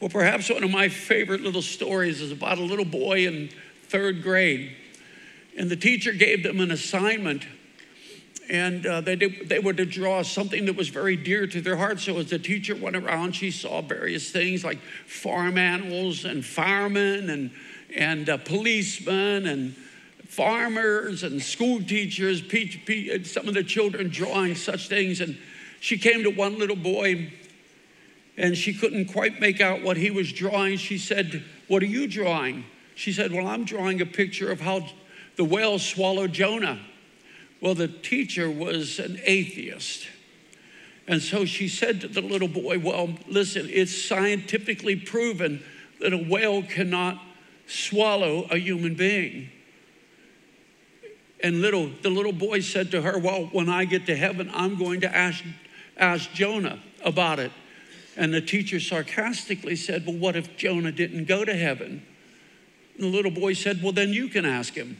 Well, perhaps one of my favorite little stories is about a little boy in third grade. And the teacher gave them an assignment and uh, they, did, they were to draw something that was very dear to their heart. So as the teacher went around, she saw various things like farm animals and firemen and, and uh, policemen and farmers and school teachers, some of the children drawing such things. And she came to one little boy and she couldn't quite make out what he was drawing. She said, What are you drawing? She said, Well, I'm drawing a picture of how the whale swallowed Jonah. Well, the teacher was an atheist. And so she said to the little boy, Well, listen, it's scientifically proven that a whale cannot swallow a human being. And little, the little boy said to her, Well, when I get to heaven, I'm going to ask, ask Jonah about it. And the teacher sarcastically said, Well, what if Jonah didn't go to heaven? And the little boy said, Well, then you can ask him.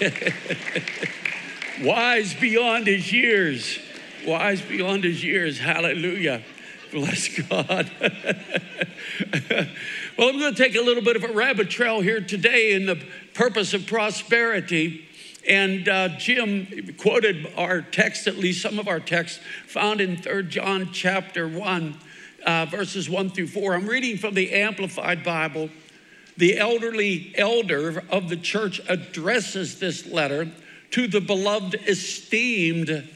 Wise beyond his years. Wise beyond his years. Hallelujah. Bless God. well, I'm going to take a little bit of a rabbit trail here today in the purpose of prosperity. And uh, Jim quoted our text, at least some of our text, found in 3 John chapter 1, uh, verses 1 through 4. I'm reading from the Amplified Bible the elderly elder of the church addresses this letter to the beloved, esteemed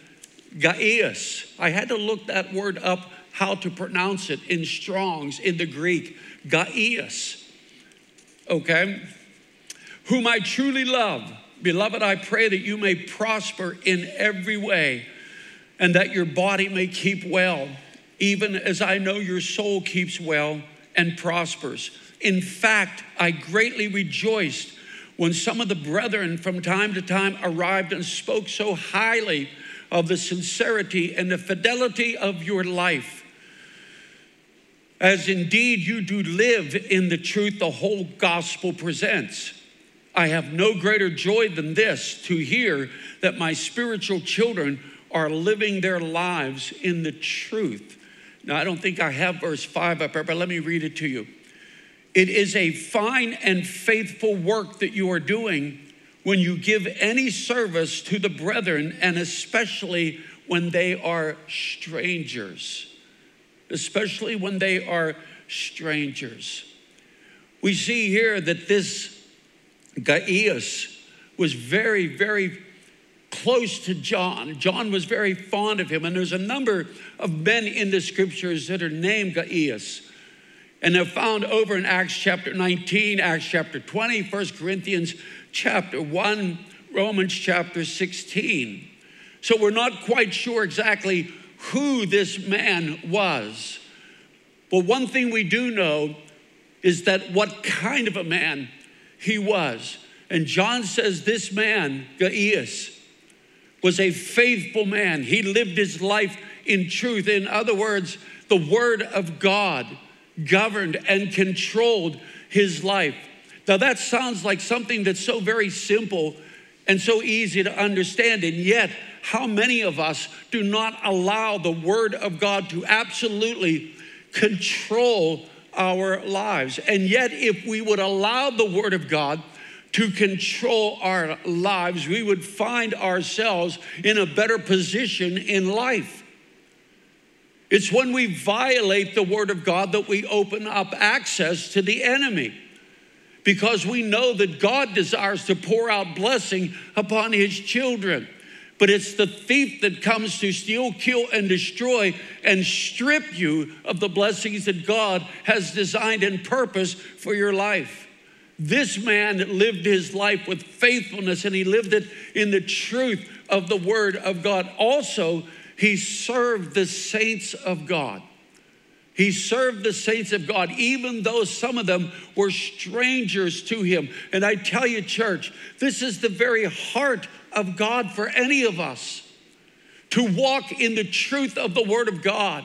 Gaius. I had to look that word up, how to pronounce it in Strong's, in the Greek, Gaius. Okay? Whom I truly love. Beloved, I pray that you may prosper in every way and that your body may keep well, even as I know your soul keeps well and prospers. In fact, I greatly rejoiced when some of the brethren from time to time arrived and spoke so highly of the sincerity and the fidelity of your life. As indeed you do live in the truth the whole gospel presents. I have no greater joy than this to hear that my spiritual children are living their lives in the truth. Now, I don't think I have verse 5 up there, but let me read it to you. It is a fine and faithful work that you are doing when you give any service to the brethren, and especially when they are strangers. Especially when they are strangers. We see here that this Gaius was very, very close to John. John was very fond of him, and there's a number of men in the scriptures that are named Gaius. And they're found over in Acts chapter 19, Acts chapter 20, 1 Corinthians chapter 1, Romans chapter 16. So we're not quite sure exactly who this man was. But one thing we do know is that what kind of a man he was. And John says this man, Gaius, was a faithful man. He lived his life in truth. In other words, the word of God governed and controlled his life. Now, that sounds like something that's so very simple and so easy to understand, and yet, how many of us do not allow the Word of God to absolutely control our lives? And yet, if we would allow the Word of God to control our lives, we would find ourselves in a better position in life. It's when we violate the Word of God that we open up access to the enemy because we know that God desires to pour out blessing upon His children. But it's the thief that comes to steal, kill, and destroy and strip you of the blessings that God has designed and purpose for your life. This man lived his life with faithfulness and he lived it in the truth of the Word of God. Also, he served the saints of God. He served the saints of God, even though some of them were strangers to him. And I tell you, church, this is the very heart of God for any of us to walk in the truth of the Word of God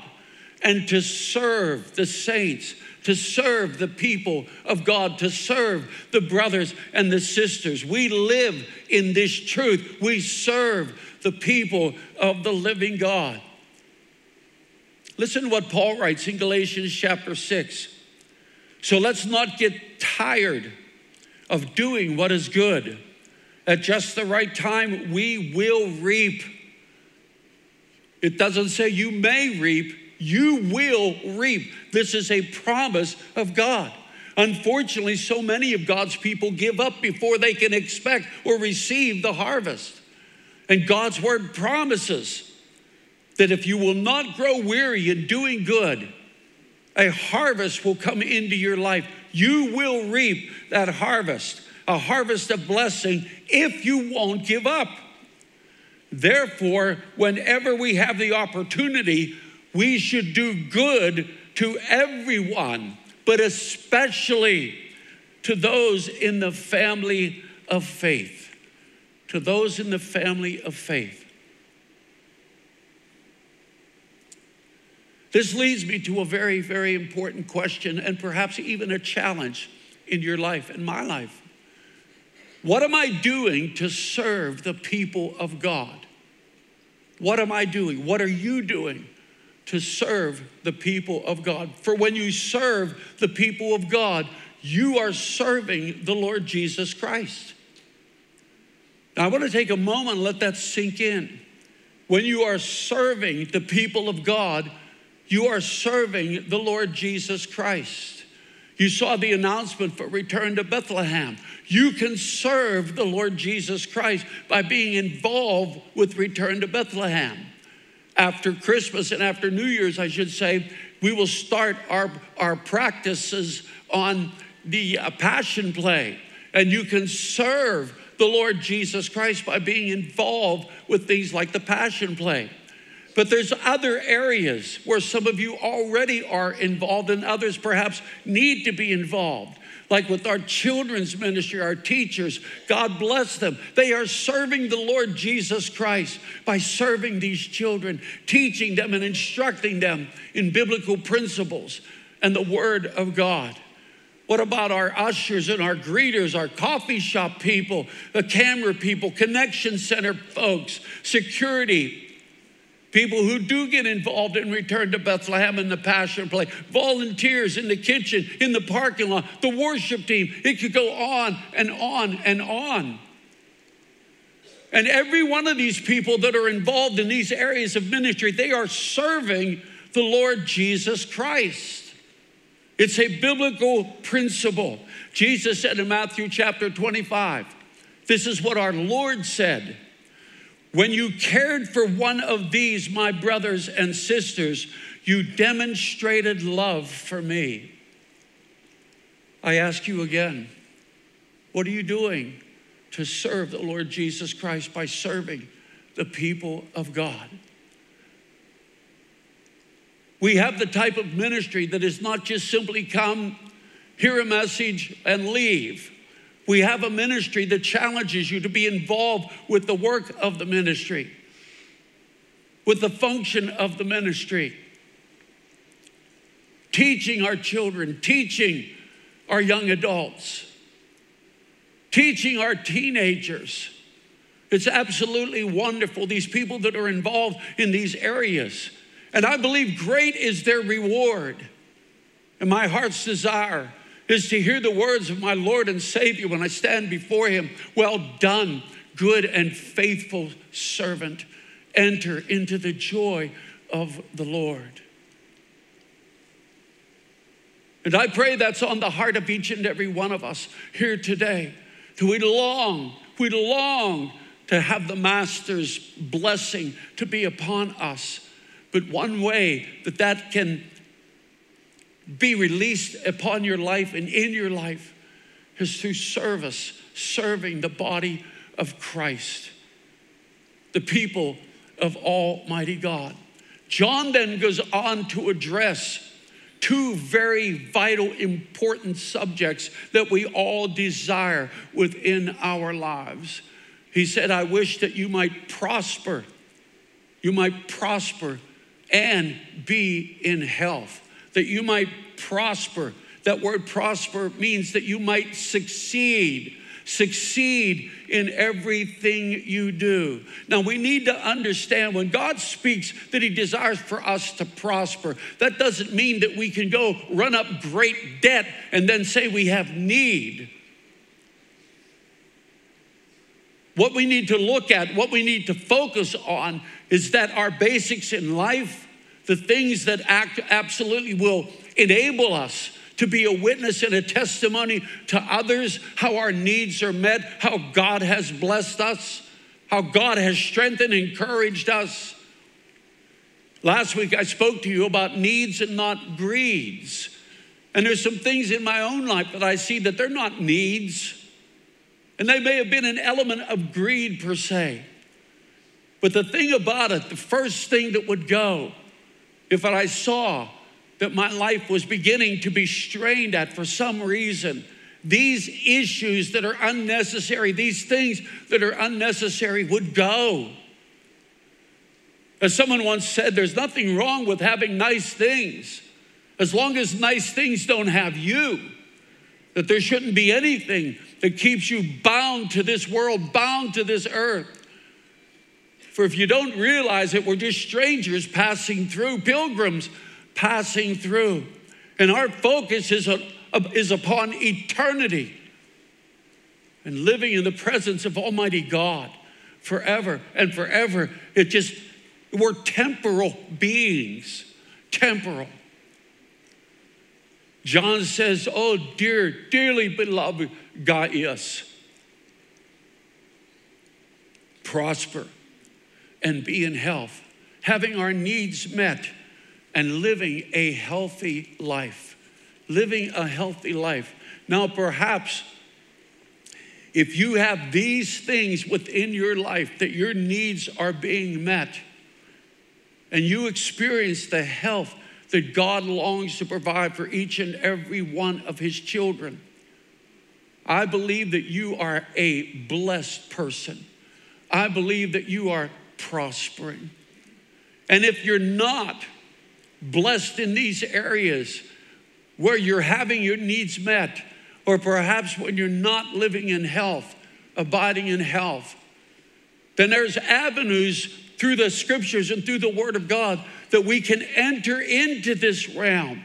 and to serve the saints, to serve the people of God, to serve the brothers and the sisters. We live in this truth. We serve the people of the living God. Listen to what Paul writes in Galatians chapter 6. So let's not get tired of doing what is good. At just the right time, we will reap. It doesn't say you may reap, you will reap. This is a promise of God. Unfortunately, so many of God's people give up before they can expect or receive the harvest. And God's word promises that if you will not grow weary in doing good, a harvest will come into your life. You will reap that harvest, a harvest of blessing, if you won't give up. Therefore, whenever we have the opportunity, we should do good to everyone, but especially to those in the family of faith. To those in the family of faith. This leads me to a very, very important question and perhaps even a challenge in your life, in my life. What am I doing to serve the people of God? What am I doing? What are you doing to serve the people of God? For when you serve the people of God, you are serving the Lord Jesus Christ. Now, I want to take a moment and let that sink in. When you are serving the people of God, you are serving the Lord Jesus Christ. You saw the announcement for return to Bethlehem. You can serve the Lord Jesus Christ by being involved with return to Bethlehem. After Christmas and after New Year's, I should say, we will start our, our practices on the uh, Passion Play. And you can serve the Lord Jesus Christ by being involved with things like the Passion Play. But there's other areas where some of you already are involved, and others perhaps need to be involved. Like with our children's ministry, our teachers, God bless them. They are serving the Lord Jesus Christ by serving these children, teaching them and instructing them in biblical principles and the Word of God. What about our ushers and our greeters, our coffee shop people, the camera people, connection center folks, security, people who do get involved in Return to Bethlehem in the Passion Play, volunteers in the kitchen, in the parking lot, the worship team. It could go on and on and on. And every one of these people that are involved in these areas of ministry, they are serving the Lord Jesus Christ. It's a biblical principle. Jesus said in Matthew chapter 25, this is what our Lord said. When you cared for one of these, my brothers and sisters, you demonstrated love for me. I ask you again, what are you doing to serve the Lord Jesus Christ by serving the people of God? We have the type of ministry that is not just simply come, hear a message, and leave. We have a ministry that challenges you to be involved with the work of the ministry, with the function of the ministry. Teaching our children, teaching our young adults, teaching our teenagers. It's absolutely wonderful, these people that are involved in these areas. And I believe great is their reward. And my heart's desire is to hear the words of my Lord and Savior when I stand before Him. Well done, good and faithful servant. Enter into the joy of the Lord. And I pray that's on the heart of each and every one of us here today. Do we long, we long to have the Master's blessing to be upon us. But one way that that can be released upon your life and in your life is through service, serving the body of Christ, the people of Almighty God. John then goes on to address two very vital, important subjects that we all desire within our lives. He said, I wish that you might prosper, you might prosper and be in health, that you might prosper. That word prosper means that you might succeed succeed in everything you do. Now, we need to understand when God speaks that He desires for us to prosper, that doesn't mean that we can go run up great debt and then say we have need. What we need to look at, what we need to focus on, is that our basics in life, the things that act absolutely will enable us to be a witness and a testimony to others how our needs are met, how God has blessed us, how God has strengthened, and encouraged us. Last week I spoke to you about needs and not greeds. And there's some things in my own life that I see that they're not needs. And they may have been an element of greed per se. But the thing about it, the first thing that would go, if I saw that my life was beginning to be strained at for some reason. These issues that are unnecessary, these things that are unnecessary would go. As someone once said, there's nothing wrong with having nice things as long as nice things don't have you. That there shouldn't be anything that keeps you bound to this world, bound to this earth. For if you don't realize it, we're just strangers passing through, pilgrims passing through. And our focus is, a, is upon eternity and living in the presence of Almighty God forever and forever. It just, we're temporal beings, temporal. John says, Oh, dear, dearly beloved Gaius, prosper and be in health, having our needs met and living a healthy life. Living a healthy life. Now, perhaps if you have these things within your life, that your needs are being met, and you experience the health that God longs to provide for each and every one of his children, I believe that you are a blessed person. I believe that you are prospering. And if you're not, blessed in these areas where you're having your needs met, or perhaps when you're not living in health, abiding in health, then there's avenues through the scriptures and through the word of God that we can enter into this realm,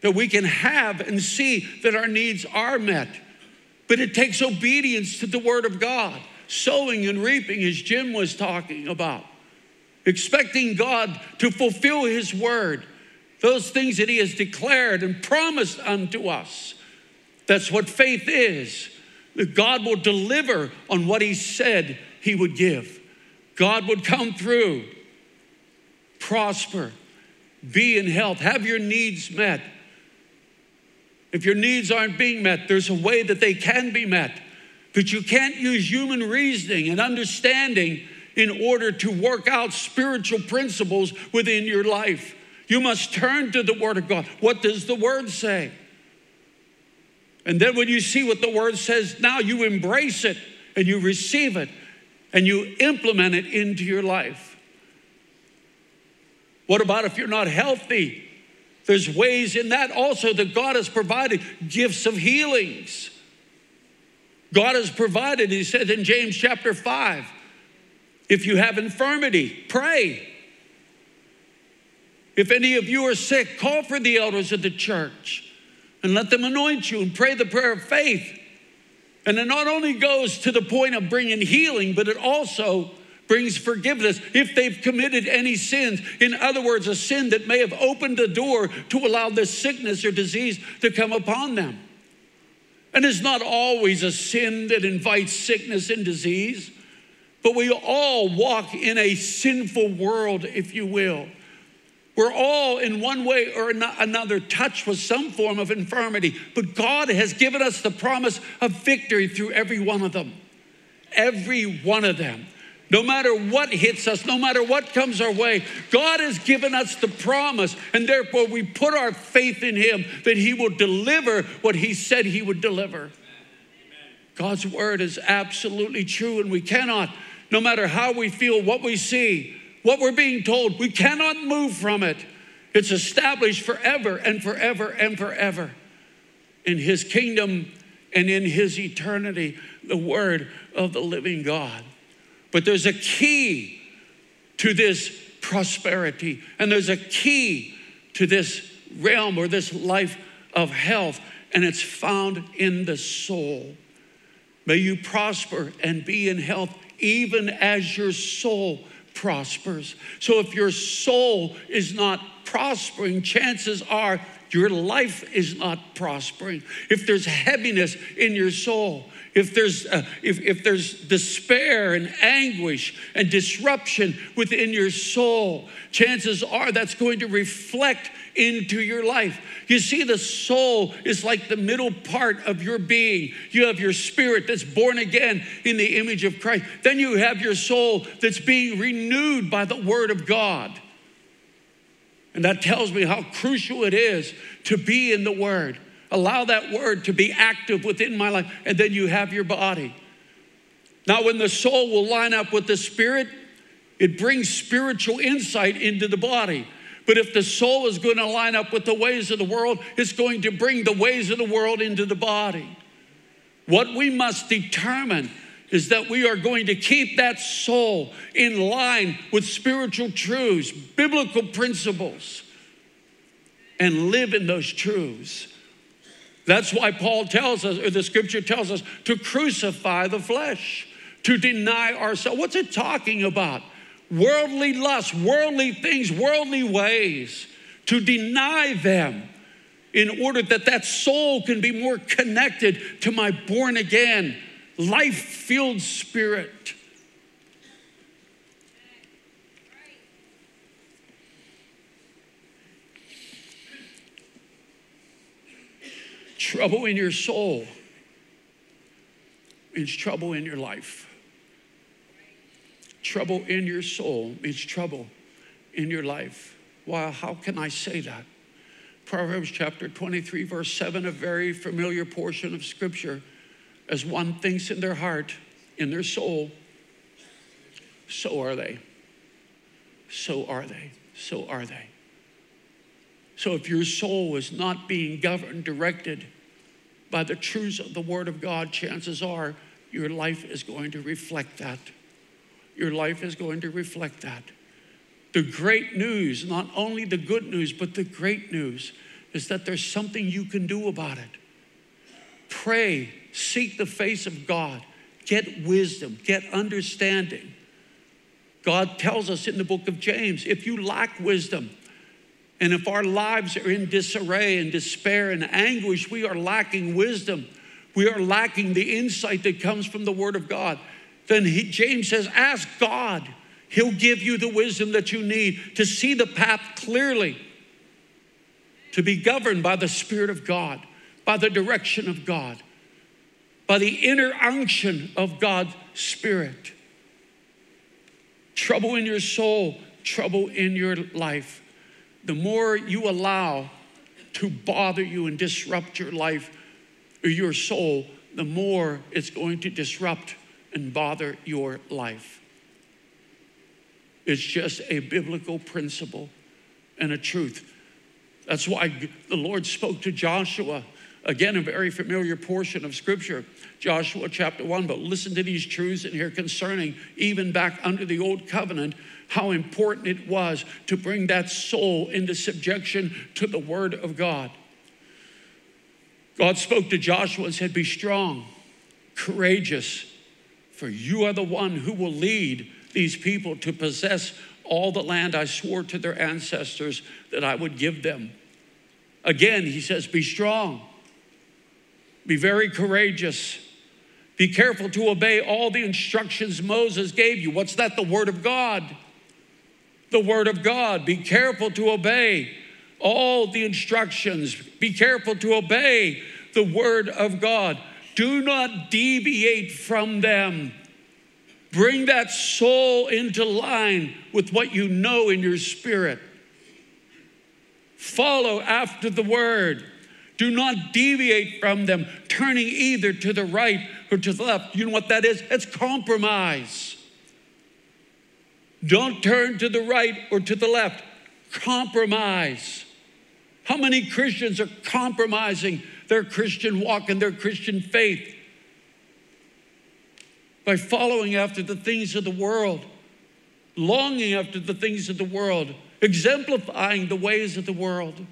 that we can have and see that our needs are met. But it takes obedience to the word of God, sowing and reaping, as Jim was talking about expecting God to fulfill His word, those things that He has declared and promised unto us. That's what faith is. That God will deliver on what He said He would give. God would come through, prosper, be in health, have your needs met. If your needs aren't being met, there's a way that they can be met. But you can't use human reasoning and understanding in order to work out spiritual principles within your life. You must turn to the Word of God. What does the Word say? And then when you see what the Word says, now you embrace it and you receive it and you implement it into your life. What about if you're not healthy? There's ways in that also that God has provided gifts of healings. God has provided, he said in James chapter 5, if you have infirmity, pray. If any of you are sick, call for the elders of the church and let them anoint you and pray the prayer of faith. And it not only goes to the point of bringing healing, but it also brings forgiveness if they've committed any sins. In other words, a sin that may have opened the door to allow this sickness or disease to come upon them. And it's not always a sin that invites sickness and disease. But we all walk in a sinful world, if you will. We're all in one way or another touched with some form of infirmity, but God has given us the promise of victory through every one of them. Every one of them. No matter what hits us, no matter what comes our way, God has given us the promise, and therefore we put our faith in Him that He will deliver what He said He would deliver. God's word is absolutely true, and we cannot no matter how we feel, what we see, what we're being told. We cannot move from it. It's established forever and forever and forever in his kingdom and in his eternity, the word of the living God. But there's a key to this prosperity, and there's a key to this realm or this life of health, and it's found in the soul. May you prosper and be in health even as your soul prospers. So if your soul is not prospering, chances are your life is not prospering. If there's heaviness in your soul, if there's, uh, if, if there's despair and anguish and disruption within your soul, chances are that's going to reflect into your life. You see, the soul is like the middle part of your being. You have your spirit that's born again in the image of Christ. Then you have your soul that's being renewed by the Word of God. And that tells me how crucial it is to be in the Word. Allow that Word to be active within my life, and then you have your body. Now, when the soul will line up with the Spirit, it brings spiritual insight into the body. But if the soul is going to line up with the ways of the world, it's going to bring the ways of the world into the body. What we must determine is that we are going to keep that soul in line with spiritual truths, biblical principles, and live in those truths. That's why Paul tells us, or the scripture tells us, to crucify the flesh, to deny ourselves. What's it talking about? Worldly lust, worldly things, worldly ways, to deny them in order that that soul can be more connected to my born again life filled spirit. Trouble in your soul means trouble in your life. Trouble in your soul means trouble in your life. Why? How can I say that? Proverbs chapter 23, verse 7, a very familiar portion of scripture as one thinks in their heart, in their soul, so are they. So are they. So are they. So if your soul is not being governed, directed by the truths of the Word of God, chances are your life is going to reflect that. Your life is going to reflect that. The great news, not only the good news, but the great news, is that there's something you can do about it. Pray seek the face of God, get wisdom, get understanding. God tells us in the book of James if you lack wisdom, and if our lives are in disarray and despair and anguish, we are lacking wisdom. We are lacking the insight that comes from the Word of God. Then he, James says, Ask God. He'll give you the wisdom that you need to see the path clearly, to be governed by the Spirit of God, by the direction of God by the inner unction of God's Spirit. Trouble in your soul, trouble in your life. The more you allow to bother you and disrupt your life or your soul, the more it's going to disrupt and bother your life. It's just a biblical principle and a truth. That's why the Lord spoke to Joshua Again, a very familiar portion of scripture, Joshua chapter 1. But listen to these truths in here concerning, even back under the old covenant, how important it was to bring that soul into subjection to the word of God. God spoke to Joshua and said, Be strong, courageous, for you are the one who will lead these people to possess all the land I swore to their ancestors that I would give them. Again, he says, Be strong be very courageous. Be careful to obey all the instructions Moses gave you. What's that? The Word of God. The Word of God. Be careful to obey all the instructions. Be careful to obey the Word of God. Do not deviate from them. Bring that soul into line with what you know in your spirit. Follow after the Word. Do not deviate from them, turning either to the right or to the left. You know what that is? It's compromise. Don't turn to the right or to the left. Compromise. How many Christians are compromising their Christian walk and their Christian faith by following after the things of the world, longing after the things of the world, exemplifying the ways of the world?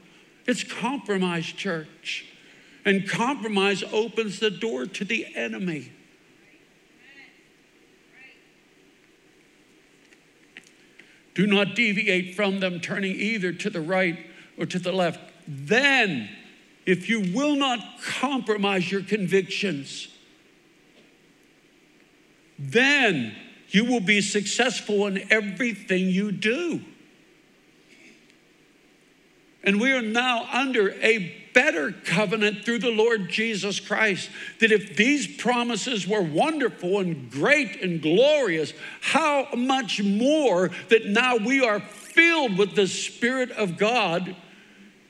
It's compromise, church. And compromise opens the door to the enemy. Do not deviate from them, turning either to the right or to the left. Then, if you will not compromise your convictions, then you will be successful in everything you do. And we are now under a better covenant through the Lord Jesus Christ. That if these promises were wonderful and great and glorious, how much more that now we are filled with the Spirit of God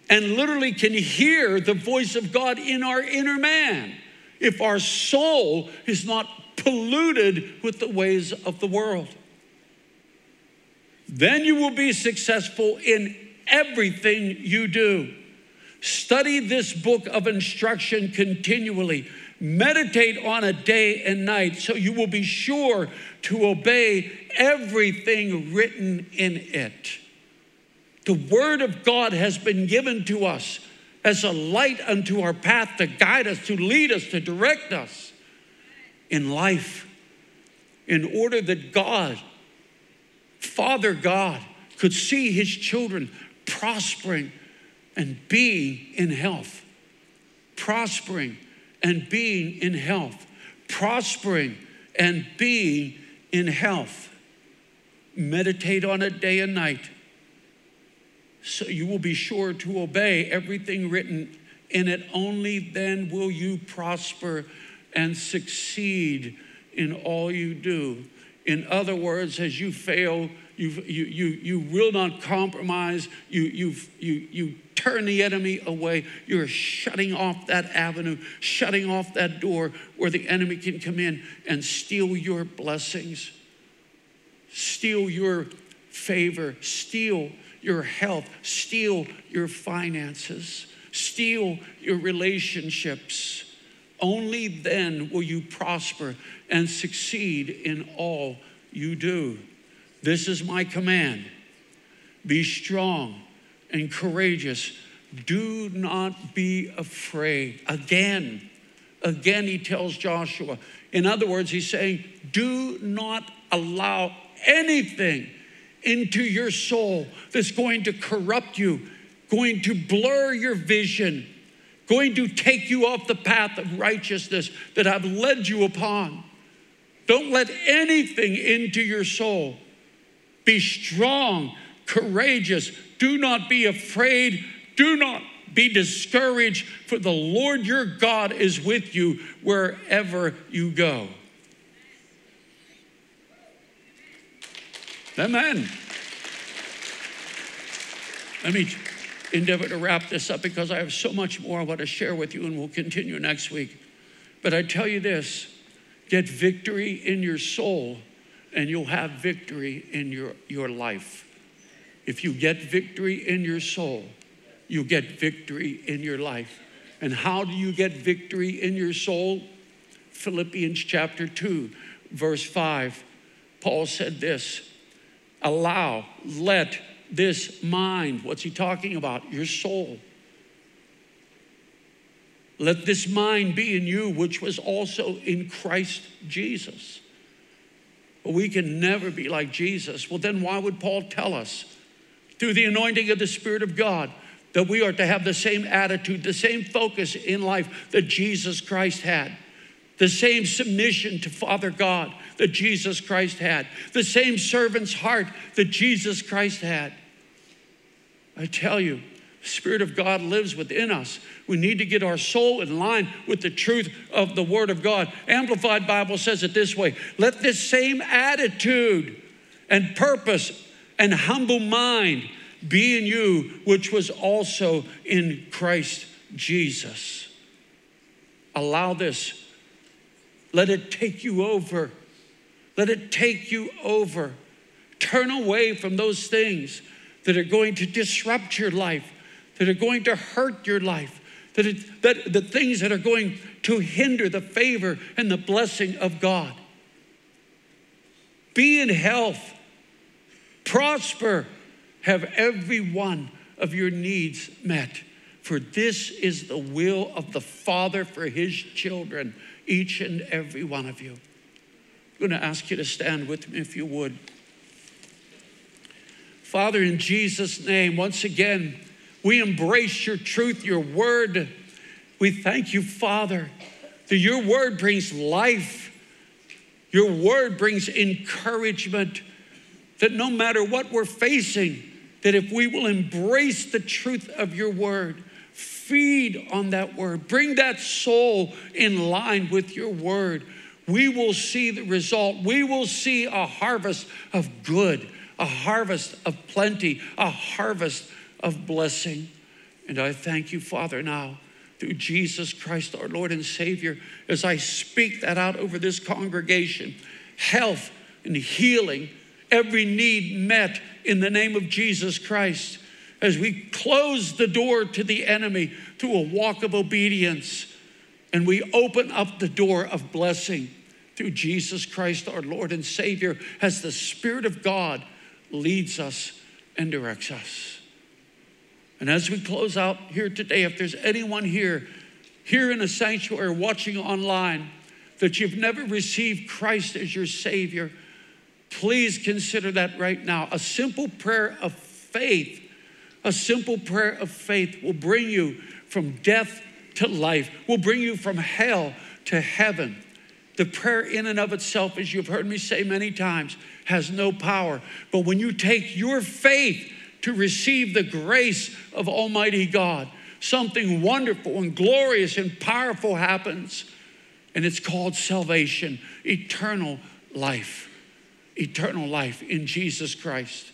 and literally can hear the voice of God in our inner man. If our soul is not polluted with the ways of the world, then you will be successful in everything you do. Study this book of instruction continually. Meditate on it day and night so you will be sure to obey everything written in it. The Word of God has been given to us as a light unto our path to guide us, to lead us, to direct us in life, in order that God, Father God, could see His children prospering and being in health. Prospering and being in health. Prospering and being in health. Meditate on it day and night so you will be sure to obey everything written in it. Only then will you prosper and succeed in all you do. In other words, as you fail, you you, you, you will not compromise. You, you, you, you turn the enemy away. You're shutting off that avenue, shutting off that door where the enemy can come in and steal your blessings, steal your favor, steal your health, steal your finances, steal your relationships. Only then will you prosper and succeed in all you do. This is my command be strong and courageous. Do not be afraid. Again, again, he tells Joshua. In other words, he's saying, do not allow anything into your soul that's going to corrupt you, going to blur your vision, going to take you off the path of righteousness that I've led you upon. Don't let anything into your soul be strong, courageous. Do not be afraid. Do not be discouraged, for the Lord your God is with you wherever you go. Amen. Let me endeavor to wrap this up because I have so much more I want to share with you, and we'll continue next week. But I tell you this get victory in your soul and you'll have victory in your, your life. If you get victory in your soul, you get victory in your life. And how do you get victory in your soul? Philippians chapter 2, verse 5. Paul said this allow, let this mind, what's he talking about? Your soul. Let this mind be in you, which was also in Christ Jesus we can never be like Jesus. Well, then why would Paul tell us through the anointing of the Spirit of God that we are to have the same attitude, the same focus in life that Jesus Christ had? The same submission to Father God that Jesus Christ had, the same servant's heart that Jesus Christ had. I tell you, Spirit of God lives within us. We need to get our soul in line with the truth of the Word of God. Amplified Bible says it this way let this same attitude and purpose and humble mind be in you, which was also in Christ Jesus. Allow this. Let it take you over. Let it take you over Turn away from those things that are going to disrupt your life, that are going to hurt your life, that, it, that the things that are going to hinder the favor and the blessing of God. Be in health, prosper, have every one of your needs met. For this is the will of the Father for his children, each and every one of you. I'm going to ask you to stand with me if you would. Father, in Jesus' name, once again, we embrace your truth, your word. We thank you, Father, that your word brings life. Your word brings encouragement. That no matter what we're facing, that if we will embrace the truth of your word, feed on that word, bring that soul in line with your word, we will see the result. We will see a harvest of good, a harvest of plenty, a harvest of blessing. And I thank you, Father, now through Jesus Christ, our Lord and Savior, as I speak that out over this congregation health and healing, every need met in the name of Jesus Christ. As we close the door to the enemy through a walk of obedience, and we open up the door of blessing through Jesus Christ, our Lord and Savior, as the Spirit of God leads us and directs us. And as we close out here today, if there's anyone here, here in a sanctuary, watching online, that you've never received Christ as your Savior, please consider that right now. A simple prayer of faith, a simple prayer of faith will bring you from death to life, will bring you from hell to heaven. The prayer, in and of itself, as you've heard me say many times, has no power. But when you take your faith, to receive the grace of Almighty God. Something wonderful and glorious and powerful happens, and it's called salvation, eternal life. Eternal life in Jesus Christ.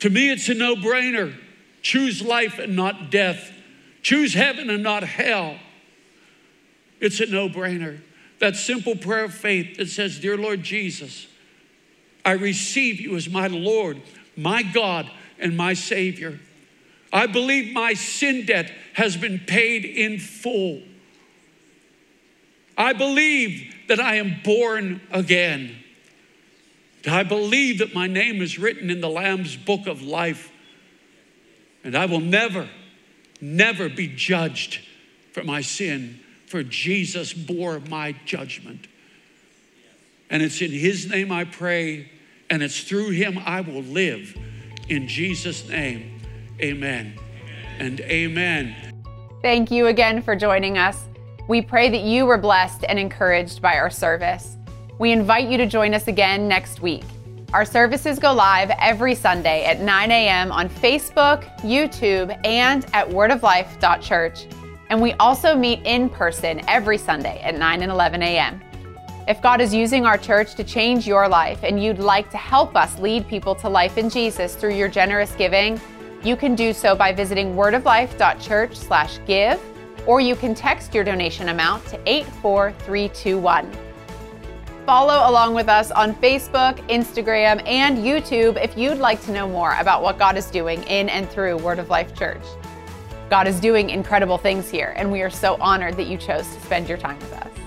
To me, it's a no brainer. Choose life and not death, choose heaven and not hell. It's a no brainer. That simple prayer of faith that says, Dear Lord Jesus, I receive you as my Lord, my God, and my Savior. I believe my sin debt has been paid in full. I believe that I am born again. I believe that my name is written in the Lamb's book of life. And I will never, never be judged for my sin, for Jesus bore my judgment. And it's in His name I pray, and it's through Him I will live in Jesus' name, amen and amen. Thank you again for joining us. We pray that you were blessed and encouraged by our service. We invite you to join us again next week. Our services go live every Sunday at 9 a.m. on Facebook, YouTube, and at wordoflife.church. And we also meet in person every Sunday at 9 and 11 a.m. If God is using our church to change your life and you'd like to help us lead people to life in Jesus through your generous giving, you can do so by visiting wordoflife.church/give or you can text your donation amount to 84321. Follow along with us on Facebook, Instagram, and YouTube if you'd like to know more about what God is doing in and through Word of Life Church. God is doing incredible things here, and we are so honored that you chose to spend your time with us.